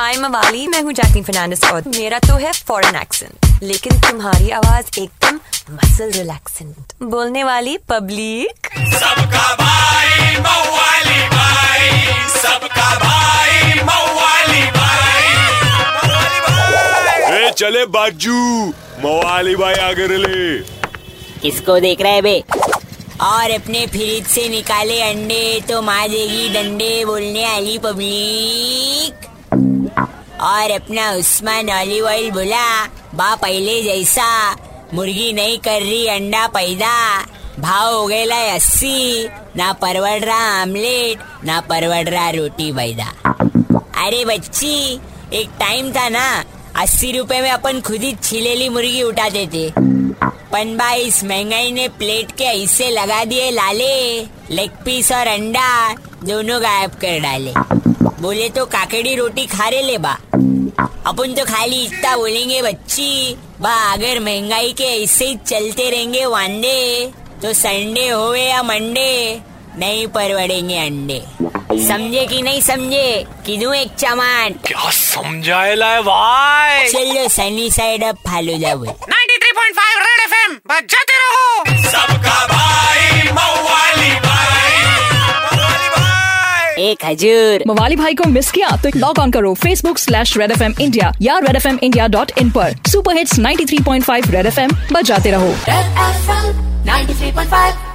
हाय मवाली मैं हूँ जैकलिन फर्नांडिस और मेरा तो है फॉरेन एक्सेंट लेकिन तुम्हारी आवाज़ एकदम मसल रिलैक्सेंट बोलने वाली पब्लिक सबका भाई मवाली भाई सबका भाई मवाली भाई। ए चले बाजू मवाली भाई आगे ले किसको देख रहा है बे? और अपने फ्रिज से निकाले अंडे तो माँ देगी डंडे बोलने वाली पब्लिक और अपना उस्मान ऑलिव ऑयल बोला। बा पहले जैसा। मुर्गी नहीं कर रही, अंडा पैदा। भाव हो गए अस्सी। ना परवड़ रहा आमलेट, ना परवड़ रहा रोटी बैदा अरे बच्ची, एक टाइम था ना, अस्सी रुपए में अपन खुद ही छिलेली मुर्गी उठाते थे। पन भाई इस महँगाई ने प्लेट के ऐसे लगा दिए लाले। लेग पीस और अंडा, दोनों गायब कर डाले। बोले तो काकड़ी रोटी खा रहे ले बा। अपन तो खाली इतना बोलेंगे बच्ची। बा अगर महँगाई के ऐसे ही चलते रहेंगे वांदे तो संडे होवे या मंडे नहीं परवड़ेंगे अंडे। समझे कि नहीं समझे? किदू एक चमाट? क्या समझाएला है भाई? चलो सनी साइड अब फालू जाओ एक हजूर मवाली भाई को मिस किया तो लॉग ऑन करो Facebook slash Red F M India या Red F M India dot in पर। Super hits 93.5 Red F M बजाते रहो। Ninety three point 93.5